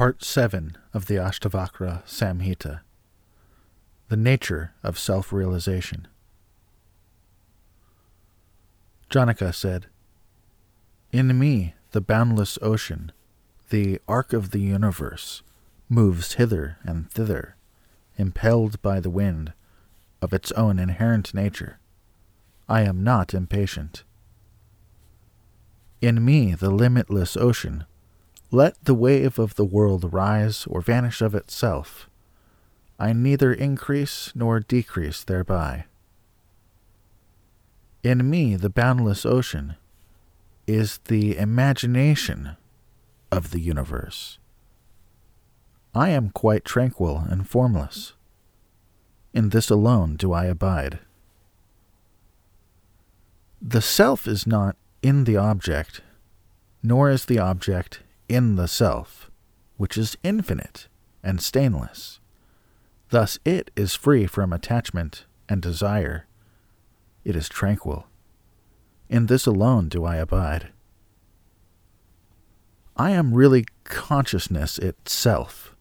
Part 7 of the Ashtavakra Samhita The Nature of Self Realization. Janaka said, In me, the boundless ocean, the ark of the universe, moves hither and thither, impelled by the wind of its own inherent nature. I am not impatient. In me, the limitless ocean, let the wave of the world rise or vanish of itself. I neither increase nor decrease thereby. In me, the boundless ocean, is the imagination of the universe. I am quite tranquil and formless. In this alone do I abide. The self is not in the object, nor is the object in the self, which is infinite and stainless. Thus it is free from attachment and desire. It is tranquil. In this alone do I abide. I am really consciousness itself.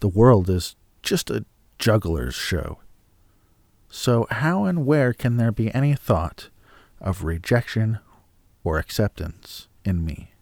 The world is just a juggler's show. So, how and where can there be any thought of rejection or acceptance in me?